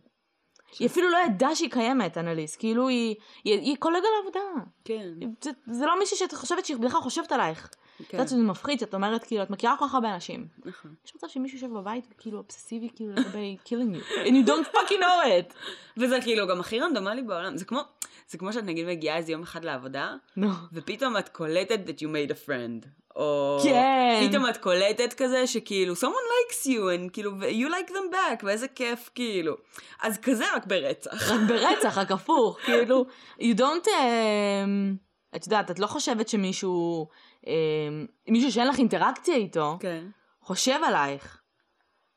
היא אפילו לא ידעה שהיא קיימת, אנליס, כאילו היא, היא, היא קולגה לעבודה, כן, זה, זה לא מישהי שאת חושבת שהיא בכלל חושבת עלייך, את כן, יודעת שזה מפחיד, שאת אומרת כאילו, את מכירה כל כך הרבה אנשים, נכון. יש מצב שמישהו יושב בבית וכאילו אובססיבי כאילו לגבי killing you, and you don't fucking know it, וזה כאילו גם הכי רנדומלי בעולם. זה כמו, זה כמו שאת נגיד מגיעה איזה יום אחד לעבודה, נו, ופתאום את קולטת that you made a friend. או כן. פתאום את קולטת כזה שכאילו someone likes you and כאילו you like them back ואיזה כיף כאילו. אז כזה רק ברצח. רק ברצח, רק הפוך, כאילו, you don't, um, את יודעת, את לא חושבת שמישהו, um, מישהו שאין לך אינטראקציה איתו, כן. חושב עלייך,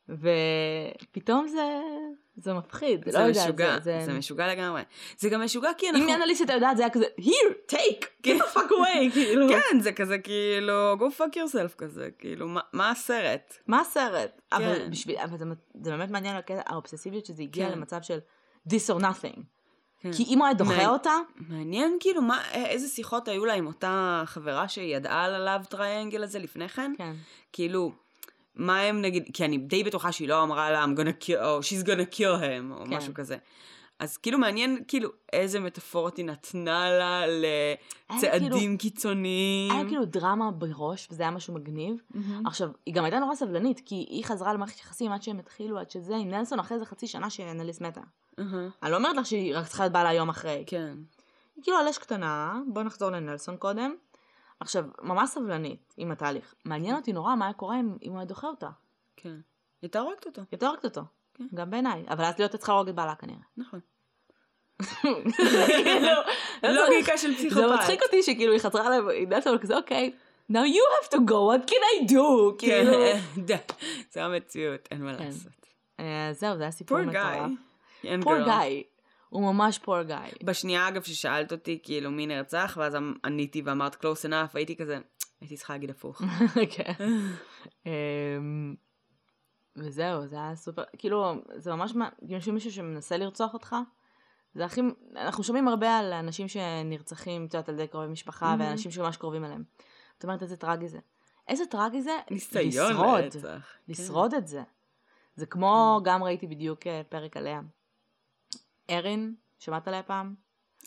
ופתאום זה, זה מפחיד, זה לא יודעת, משוגע, זה, זה משוגע לגמרי. זה גם משוגע כי אנחנו... אם אנליסט הייתה יודעת, זה היה כזה, here, take, get the fuck away, [laughs] כאילו. כן, זה כזה כאילו, go fuck yourself כזה, כאילו, מה- מה הסרט? מה הסרט? אבל כן. בשביל, אבל זה, זה באמת מעניין האובססיביות שזה הגיע כן. למצב של this or nothing. כן. כי אם הוא היה דוחה מעניין. אותה, מעניין כאילו מה, איזה שיחות היו לה עם אותה חברה שידעה על הלאב טריאנגל הזה לפני כן? כן. כאילו, מה הם נגיד, כי אני די בטוחה שהיא לא אמרה לה I'm gonna kill, או she's gonna kill him, או כן. משהו כזה. אז כאילו מעניין כאילו איזה מטאפורות היא נתנה לה לצעדים קיצוניים. היה כאילו דרמה בראש, וזה היה משהו מגניב. מהמם. עכשיו, היא גם הייתה נורא סבלנית, כי היא חזרה למערכת יחסים עד שהם התחילו, עד שזה, עם נלסון אחרי איזה חצי שנה שאנליס מתה. אני לא אומרת לך שהיא רק צריכה להיות בעלה יום אחרי. כן. היא כאילו על אש קטנה, בוא נחזור לנלסון קודם. עכשיו, ממש סבלנית עם התהליך. מעניין אותי נורא מה היה קורה אם, הוא היה דוחה אותה. כן. היא הייתה הורגת אותו. יותר הורגת אותו. כן. גם בעיניי. אבל אז להיות צריכה להרוג את בעלה כנראה. נכון. כאילו, [laughs] לוגיקה של זה פסיכופת. מצחיק אותי שכאילו היא חזרה לנלסון וכזה, אוקיי, now you have to go, what can I do? כאילו. [laughs] כן, זה המציאות, אין מה כן. לעשות. אה, זהו, זה היה סיפור מטורף. אין פור. גיא. הוא ממש פור גיא. בשנייה אגב ששאלת אותי כאילו מי נרצח ואז אמ- עניתי ואמרת close enough הייתי כזה הייתי צריכה להגיד הפוך. [laughs] כן. אמ, וזהו, זה היה סופר, כאילו, זה ממש, יש מישהו שמנסה לרצוח אותך, זה הכי, אנחנו שומעים הרבה על אנשים שנרצחים, את יודעת, על ידי קרובי משפחה, מהמם. ואנשים שממש קרובים אליהם. את אומרת, איזה טרגי זה. איזה טרגי זה ניסיון לשרוד, לרצח. כן. לשרוד את זה. זה כמו, גם ראיתי בדיוק אה, פרק עליה. ארין, שמעת עליה פעם?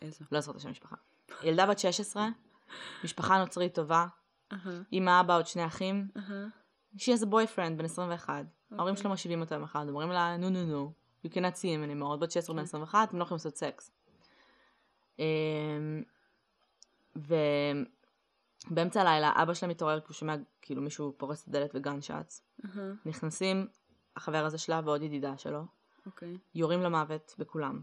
איזו. לא זוכרת את השם המשפחה. ילדה בת 16, משפחה נוצרית טובה, אהה, אמא, אבא, עוד שני אחים. אהה. she has a boyfriend בן 21. ההורים אוקיי. שלו מושיבים אותה יום אחד, אומרים לה, נו נו נו, you cannot see him anymore, עוד בת 16 בן 21, אתם לא יכולים לעשות סקס. אמ, ובאמצע הלילה אבא שלה מתעורר כי הוא שומע כאילו מישהו פורס את הדלת וגן. אהה, נכנסים החבר הזה שלה ועוד ידידה שלו, אוקיי. יורים למוות בכולם.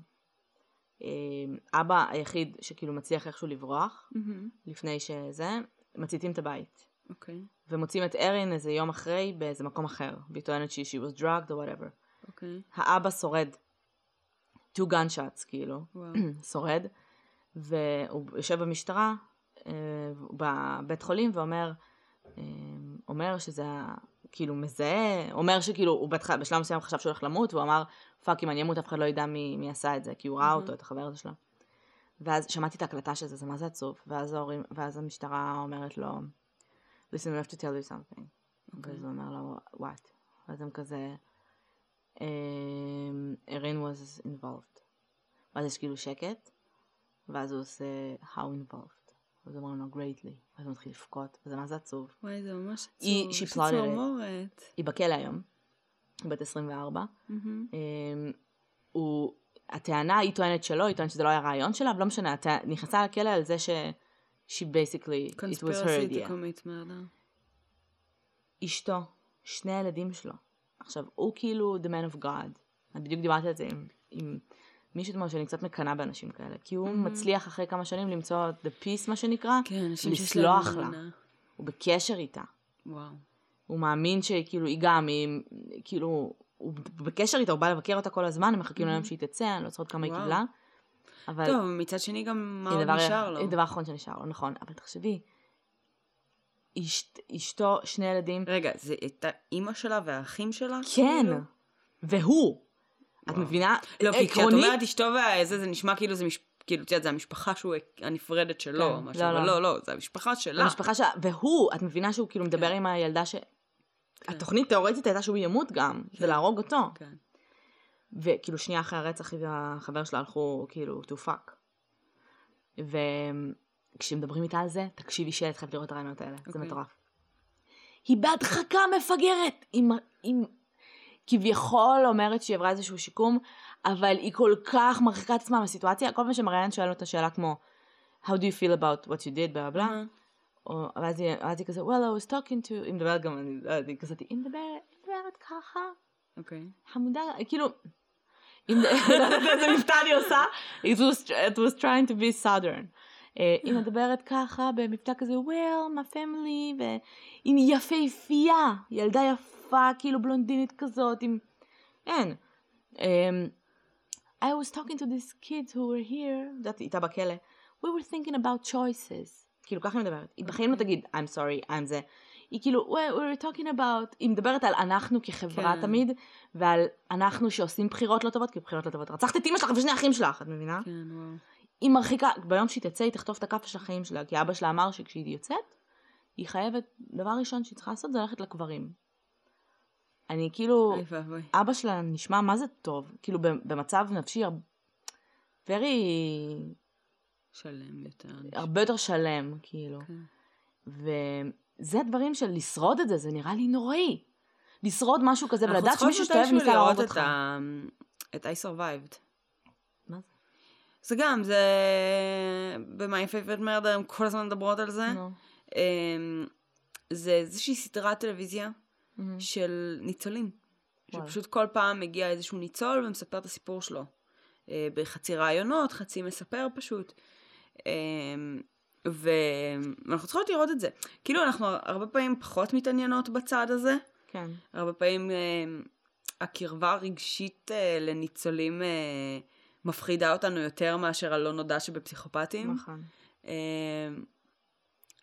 אמ, אבא היחיד שכאילו מצליח איכשהו לברוח, מהמם, לפני שזה, מציתים את הבית. אוקיי. ומוצאים את ארין איזה יום אחרי באיזה מקום אחר, והיא טוענת שהיא she was drugged או whatever. אוקיי. האבא שורד. two gunshots כאילו, וואו. [clears throat] שורד, והוא יושב במשטרה, אה, בבית חולים ואומר, אה, אומר שזה כאילו מזהה, אומר שכאילו הוא בהתחלה, בשלב מסוים חשב שהוא הולך למות, והוא אמר, fuck אם אני אמות אף אחד לא ידע מי, מי עשה את זה, כי הוא ראה מהמם. אותו, את החבר הזה שלו. ואז שמעתי את ההקלטה של זה, זה מה זה עצוב, ואז ההורים, ואז המשטרה אומרת לו, listen, I have to tell you something. אוקיי. ואז הוא אומר לו, what? ואז הם כזה, אמ, Erin was involved. ואז יש כאילו שקט, ואז הוא עושה how involved. ואז אומרים לו greatly. ואז הוא מתחיל לבכות, וזה מה זה עצוב. וואי זה ממש עצוב. היא-. צמרמורת. היא בכלא היום, בת 24. מהמם. אמ, הוא, הטענה, היא טוענת שלא, היא טוענת שזה לא היה רעיון שלה, אבל לא משנה, הטע- נכנסה לכלא על זה ש... she basically, it was her idea. אשתו, שני הילדים שלו. עכשיו, הוא כאילו the man of God. אני בדיוק דיברתי על זה עם, עם מישהו אתמול שאני קצת מקנאה באנשים כאלה. כי הוא Mhm. מצליח אחרי כמה שנים למצוא the peace, מה שנקרא. כן, לסלוח לה. הוא בקשר איתה. וואו. הוא מאמין שכאילו היא גם, היא כאילו, הוא בקשר איתה, הוא בא לבקר אותה כל הזמן, הם מחכים ליום Mhm. שהיא תצא, אני לא זוכרת כמה היא וואו. קיבלה. אבל... טוב, מצד שני גם מה היא עוד דבר- נשאר לו? היא דבר אחרון שנשאר לו, נכון. אבל תחשבי, אשת, אשתו, שני ילדים, רגע, זה הייתה אימא שלה והאחים שלה? כן, כאילו? והוא. את. מבינה? לא, כי כשאת אומרת אשתו והזה, זה נשמע כאילו זה מש... כאילו, את יודעת, זה המשפחה שהוא, הנפרדת שלו, כן, משהו, לא, אבל לא. לא, לא, זה המשפחה שלה. המשפחה שלה, והוא, את מבינה שהוא כאילו מדבר עם הילדה ש... כן. התוכנית תאורטית הייתה שהוא ימות גם, זה להרוג אותו. כן. וכאילו שנייה אחרי הרצח היא והחבר שלה הלכו כאילו to fuck. וכשמדברים איתה על זה, תקשיבי שאת חייבת לראות את הרעיונות האלה, זה אוקיי. מטורף. היא בהדחקה מפגרת, עם, עם כביכול אומרת שהיא עברה איזשהו שיקום, אבל היא כל כך מרחיקה את עצמה מהסיטואציה, כל פעם שמראיין שואל אותה שאלה כמו How do you feel about what you did, בלה בלה, אה, ואז היא, כזה, well, I was talking to, היא מדברת גם, אני, לא יודעת, היא כזאת, היא מדברת, ככה, אוקיי. חמודה, כאילו, [laughs] לא איזה מבטא אני עושה, it was, it was trying to be southern. אה, היא מדברת ככה במבטא כזה, well, my family, והיא יפהפייה, ילדה יפה, כאילו בלונדינית כזאת, עם... אין. אמ, I was talking to these kids who were here, יודעת, איתה בכלא, we were thinking about choices. כאילו ככה היא מדברת. היא בחיים לא תגיד, I'm sorry, I'm זה. היא כאילו, we, we were talking about, היא מדברת על אנחנו כחברה כן. תמיד, ועל אנחנו שעושים בחירות לא טובות, כי בחירות לא טובות. רצחת את אמא שלך ושני אחים שלך, את מבינה? כן, וואו. היא מרחיקה, ביום שהיא תצא היא תחטוף את הכאפה של החיים שלה, כי אבא שלה אמר שכשהיא יוצאת, היא חייבת, דבר ראשון שהיא צריכה לעשות זה ללכת לקברים. אני כאילו. אבא שלה נשמע מה זה טוב, כאילו במצב נפשי very, שלם יותר. הרבה יותר שלם, כאילו. כן. וזה הדברים של לשרוד את זה, זה נראה לי נוראי. לשרוד משהו כזה ולדעת שמישהו שאתה אוהב מתישהו ניסה להרוג לראות אותך. את ה... I survived. מה זה? זה גם, זה... ב-My Favorite Murder הם כל הזמן מדברות על זה. נו. אמ, זה איזושהי סדרת טלוויזיה מהמם. של ניצולים. וואלה. שפשוט כל פעם מגיע איזשהו ניצול ומספר את הסיפור שלו. אה, בחצי רעיונות, חצי מספר פשוט. אמ, ואנחנו צריכות לראות את זה. כאילו אנחנו הרבה פעמים פחות מתעניינות בצד הזה. כן. הרבה פעמים אה, הקרבה הרגשית אה, לניצולים אה, מפחידה אותנו יותר מאשר הלא נודע שבפסיכופטים. נכון. אה,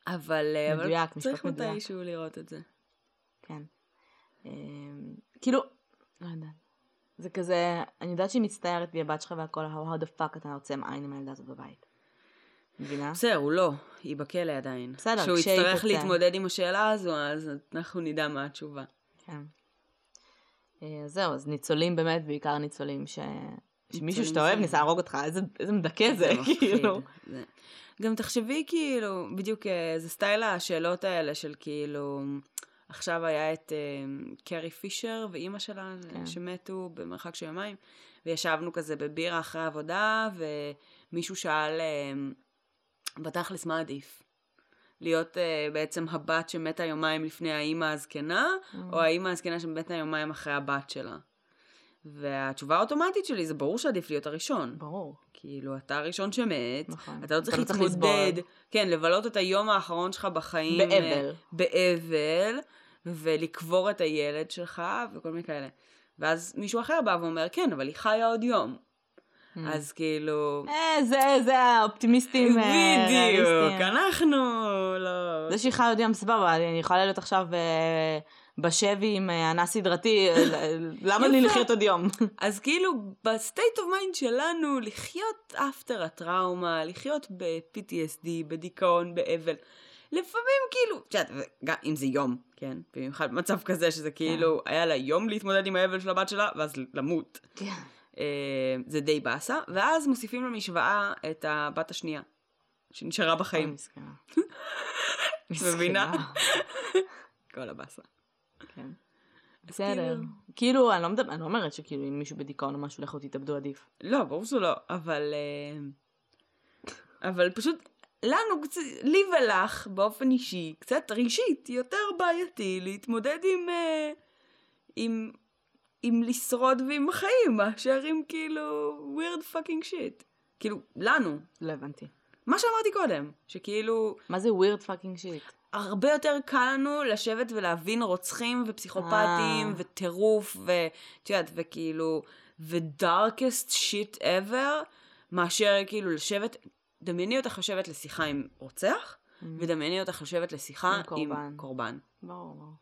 אבל, אה, אבל מדויק, צריך משפט מדויק. מתישהו לראות את זה. כן. אמ, כאילו, לא יודעת. זה כזה, אני יודעת שהיא מצטערת והיא הבת שלך והכל, how the fuck אתה עוצם עין עם הילדה הזאת בבית. מבינה? בסדר, הוא לא, היא בכלא עדיין. בסדר, כשהוא יצטרך. להתמודד עם השאלה הזו, אז אנחנו נדע מה התשובה. כן. אה, זהו, אז ניצולים באמת, בעיקר ניצולים ש... שמישהו שאתה אוהב ניסה להרוג אותך, איזה איזה מדכא זה. כאילו. זה- גם תחשבי כאילו, בדיוק אה, זה סטייל השאלות האלה של כאילו, עכשיו היה את אה, קרי פישר ואימא שלה כן. שמתו במרחק של יומיים, וישבנו כזה בבירה אחרי העבודה, ומישהו שאל, אה, בתכלס מה עדיף? להיות uh, בעצם הבת שמתה יומיים לפני האימא הזקנה, Mm. או האימא הזקנה שמתה יומיים אחרי הבת שלה. והתשובה האוטומטית שלי זה ברור שעדיף להיות הראשון. ברור. כאילו, אתה הראשון שמת, נכון. אתה לא צריך לא להתמודד. כן, לבלות את היום האחרון שלך בחיים. באבל. אה, באבל, ולקבור את הילד שלך, וכל מיני כאלה. ואז מישהו אחר בא ואומר, כן, אבל היא חיה עוד יום. Mm. אז כאילו... אה, זה, זה האופטימיסטים אה, בדיוק. אנחנו לא... זה שהיא חיה עוד יום סבבה, אני יכולה להיות עכשיו אה, בשבי עם אה, אנס סדרתי, אה, למה לי. לחיות עוד יום? [laughs] אז כאילו, ב state of mind שלנו, לחיות after הטראומה, לחיות ב- PTSD, בדיכאון, באבל. לפעמים כאילו, את יודעת, וגם אם זה יום, כן? במיוחד במצב כזה שזה כאילו, היה לה יום להתמודד עם האבל של הבת שלה, ואז למות. כן. אה, זה די באסה, ואז מוסיפים למשוואה את הבת השנייה, שנשארה בחיים. [laughs] מסכנה. מבינה? [laughs] כל הבאסה. כן. בסדר. כאילו- כאילו, אני לא מדבר- אני לא אומרת שכאילו אם מישהו בדיכאון או משהו, לכו תתאבדו עדיף. לא, ברור שלא, אבל... אה, אבל פשוט, לנו, לי ולך, באופן אישי, קצת רגשית, יותר בעייתי להתמודד עם... אה, עם... עם לשרוד ועם החיים, מאשר עם כאילו weird fucking shit. כאילו, לנו. לא הבנתי. מה שאמרתי קודם, שכאילו, מה זה weird fucking shit? הרבה יותר קל לנו לשבת ולהבין רוצחים ופסיכופטים אה. וטירוף ואת יודעת וכאילו ו-darkest shit ever מאשר כאילו לשבת, דמייני אותך יושבת לשיחה עם רוצח, ודמייני אותך יושבת לשיחה עם קורבן. עם קורבן. ברור, ברור.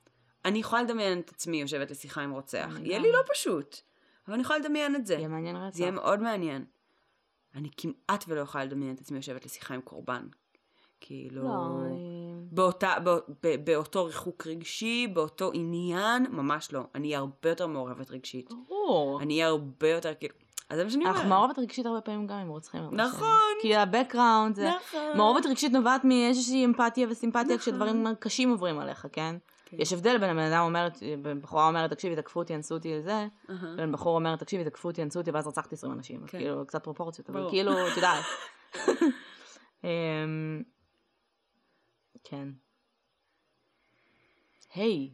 אני יכולה לדמיין את עצמי יושבת לשיחה עם רוצח. יהיה גם. לי לא פשוט, אבל אני יכולה לדמיין את זה. יהיה מעניין רצח. זה יהיה מאוד מעניין. אני כמעט ולא יכולה לדמיין את עצמי יושבת לשיחה עם קורבן. כאילו... לא. באותה, בא, ב, באותו ריחוק רגשי, באותו עניין, ממש לא. אני אהיה הרבה יותר מעורבת רגשית. ברור. אני אהיה הרבה יותר כאילו... אז זה מה שאני אומרת. אנחנו מעורבת רגשית הרבה פעמים גם עם רוצחים. נכון. כי ה-background זה... נכון. מעורבת רגשית נובעת מאיזושהי אמפתיה וסימפתיה נכון. כשדברים קשים עוברים עליך, כן? כן. יש הבדל בין הבן אדם אומרת, בחורה אומרת, תקשיבי, תקפו אותי, אנסו אותי לזה. לבין בחור אומרת, תקשיבי, תקפו אותי, אנסו אותי, ואז רצחתי 20 אנשים. אז כן. כאילו, קצת פרופורציות, אבל. כאילו, את יודעת. [laughs] אמ, כן. היי,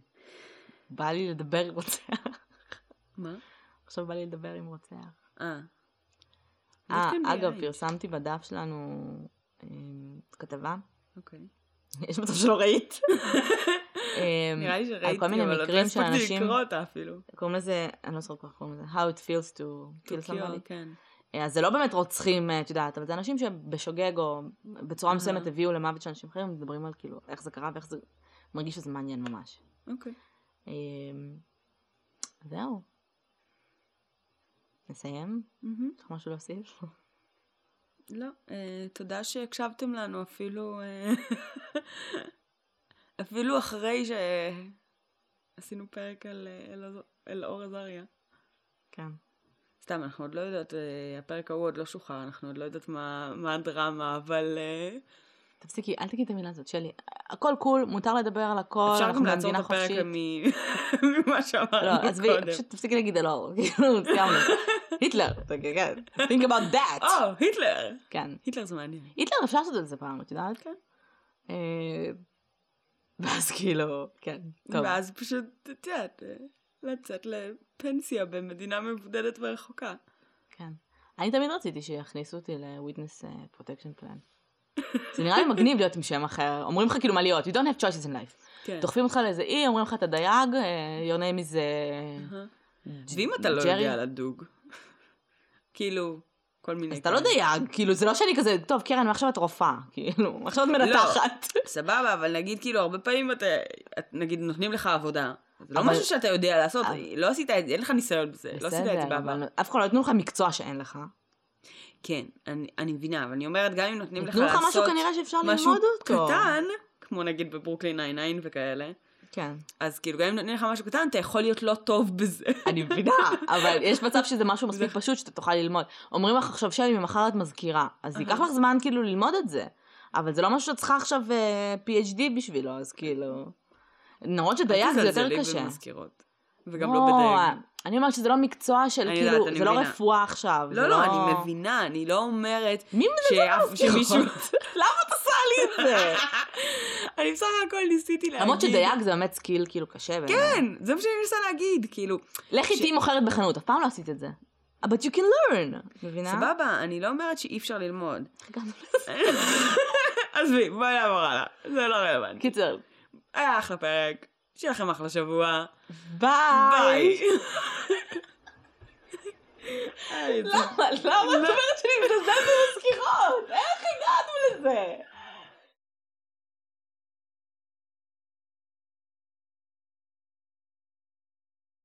בא לי לדבר עם רוצח. מה? עכשיו בא לי לדבר עם רוצח. אה. אה, אגב. פרסמתי בדף שלנו אמ, כתבה. אוקיי. יש מצב שלא ראית. [laughs] אמ, נראה לי שראיתי, אבל לא הספקתי לקרוא אותה אפילו. קוראים לזה, אני לא זוכרת איך קוראים לזה, How it feels to kill somebody. כן. אה, אז זה לא באמת רוצחים, אה, את יודעת, אבל זה אנשים שבשוגג או בצורה. מסוימת הביאו למוות של אנשים אחרים, מדברים על כאילו איך זה קרה ואיך זה מרגיש שזה מעניין ממש. אוקיי. זהו. נסיים? יש לך משהו להוסיף? לא, אה, תודה שהקשבתם לנו אפילו, אה, [laughs] אפילו אחרי שעשינו פרק על אה, אלאור עזריה. כן. סתם, אנחנו עוד לא יודעות, אה, הפרק ההוא עוד לא שוחרר, אנחנו עוד לא יודעות מה, מה הדרמה, אבל אה, תפסיקי, אל תגידי את המילה הזאת, שלי. הכל קול, מותר לדבר על הכל, אפשר אנחנו גם לעצור את במדינה הפרק חופשית. [laughs] ממה שאמרנו לא, עזבי, קודם. פשוט תפסיקי להגיד אלאור, [laughs] כאילו, סיימנו. היטלר, [laughs] כן, think about that. או, היטלר! כן. היטלר זה מעניין. היטלר אפשר לעשות על זה פעם, את יודעת? כן. אה, ואז כאילו, כן, טוב. ואז פשוט, את יודעת, אה, לצאת לפנסיה במדינה מבודדת ורחוקה. כן. אני תמיד רציתי שיכניסו אותי ל-witness אה, protection plan. זה נראה לי מגניב להיות עם שם אחר. אומרים לך כאילו מה להיות, you don't have choices in life. כן. דוחפים אותך לאיזה אי, אומרים לך אתה דייג, אה, your name is... אה, ואם אתה לא? יודע לדוג? כאילו, כל מיני... אז אתה לא. דייג, כאילו זה לא שאני כזה, טוב קרן, מעכשיו את רופאה, כאילו, [laughs] מעכשיו את מנתחת. סבבה, אבל נגיד כאילו הרבה פעמים אתה, את, נגיד נותנים לך עבודה. זה לא משהו שאתה יודע לעשות, אבל- לא עשית את זה, אין לך ניסיון בזה, לא עשית את זה בעבר. אף אחד לא ייתנו לך מקצוע שאין לך. כן, אני, אני מבינה, אבל אני אומרת, גם אם נותנים לך ייתנו לך לעשות משהו כנראה שאפשר משהו ללמוד אותו. קטן, כמו נגיד בברוקלין 99 וכאלה, כן. אז כאילו גם אם נותנים לך משהו קטן, אתה יכול להיות לא טוב בזה. אני מבינה, [laughs] אבל יש מצב שזה משהו מספיק פשוט שאתה תוכל ללמוד. אומרים לך עכשיו שלי ממחר את מזכירה, אז ייקח לך זמן כאילו ללמוד את זה. אבל זה לא משהו שאת צריכה עכשיו אה, PhD בשבילו, אז כאילו... למרות שדייג זה יותר תזלזלי קשה. במזכירות. וגם לא בדייג. אני אומרת שזה לא מקצוע של כאילו, יודעת, זה לא מבינה. רפואה עכשיו. זה לא, לא, אני מבינה, אני לא אומרת מי שאף- שמישהו... [laughs] למה את עושה לי את זה? [laughs] אני בסך הכל ניסיתי להגיד... למרות שדייג זה באמת סקיל כאילו קשה. כן, זה מה שאני מנסה להגיד, כאילו, ש- תהיי מוכרת בחנות, אף פעם לא עשית את זה. But you can learn, מבינה? סבבה, אני לא אומרת שאי אפשר ללמוד. [laughs] הגענו עזבי, בואי נעבור הלאה, זה לא רלוונטי. קיצר, היה אחלה פרק, שיהיה לכם אחלה שבוע. ביי. למה? למה את אומרת שאני מזלזלת במזכירות? איך הגענו לזה?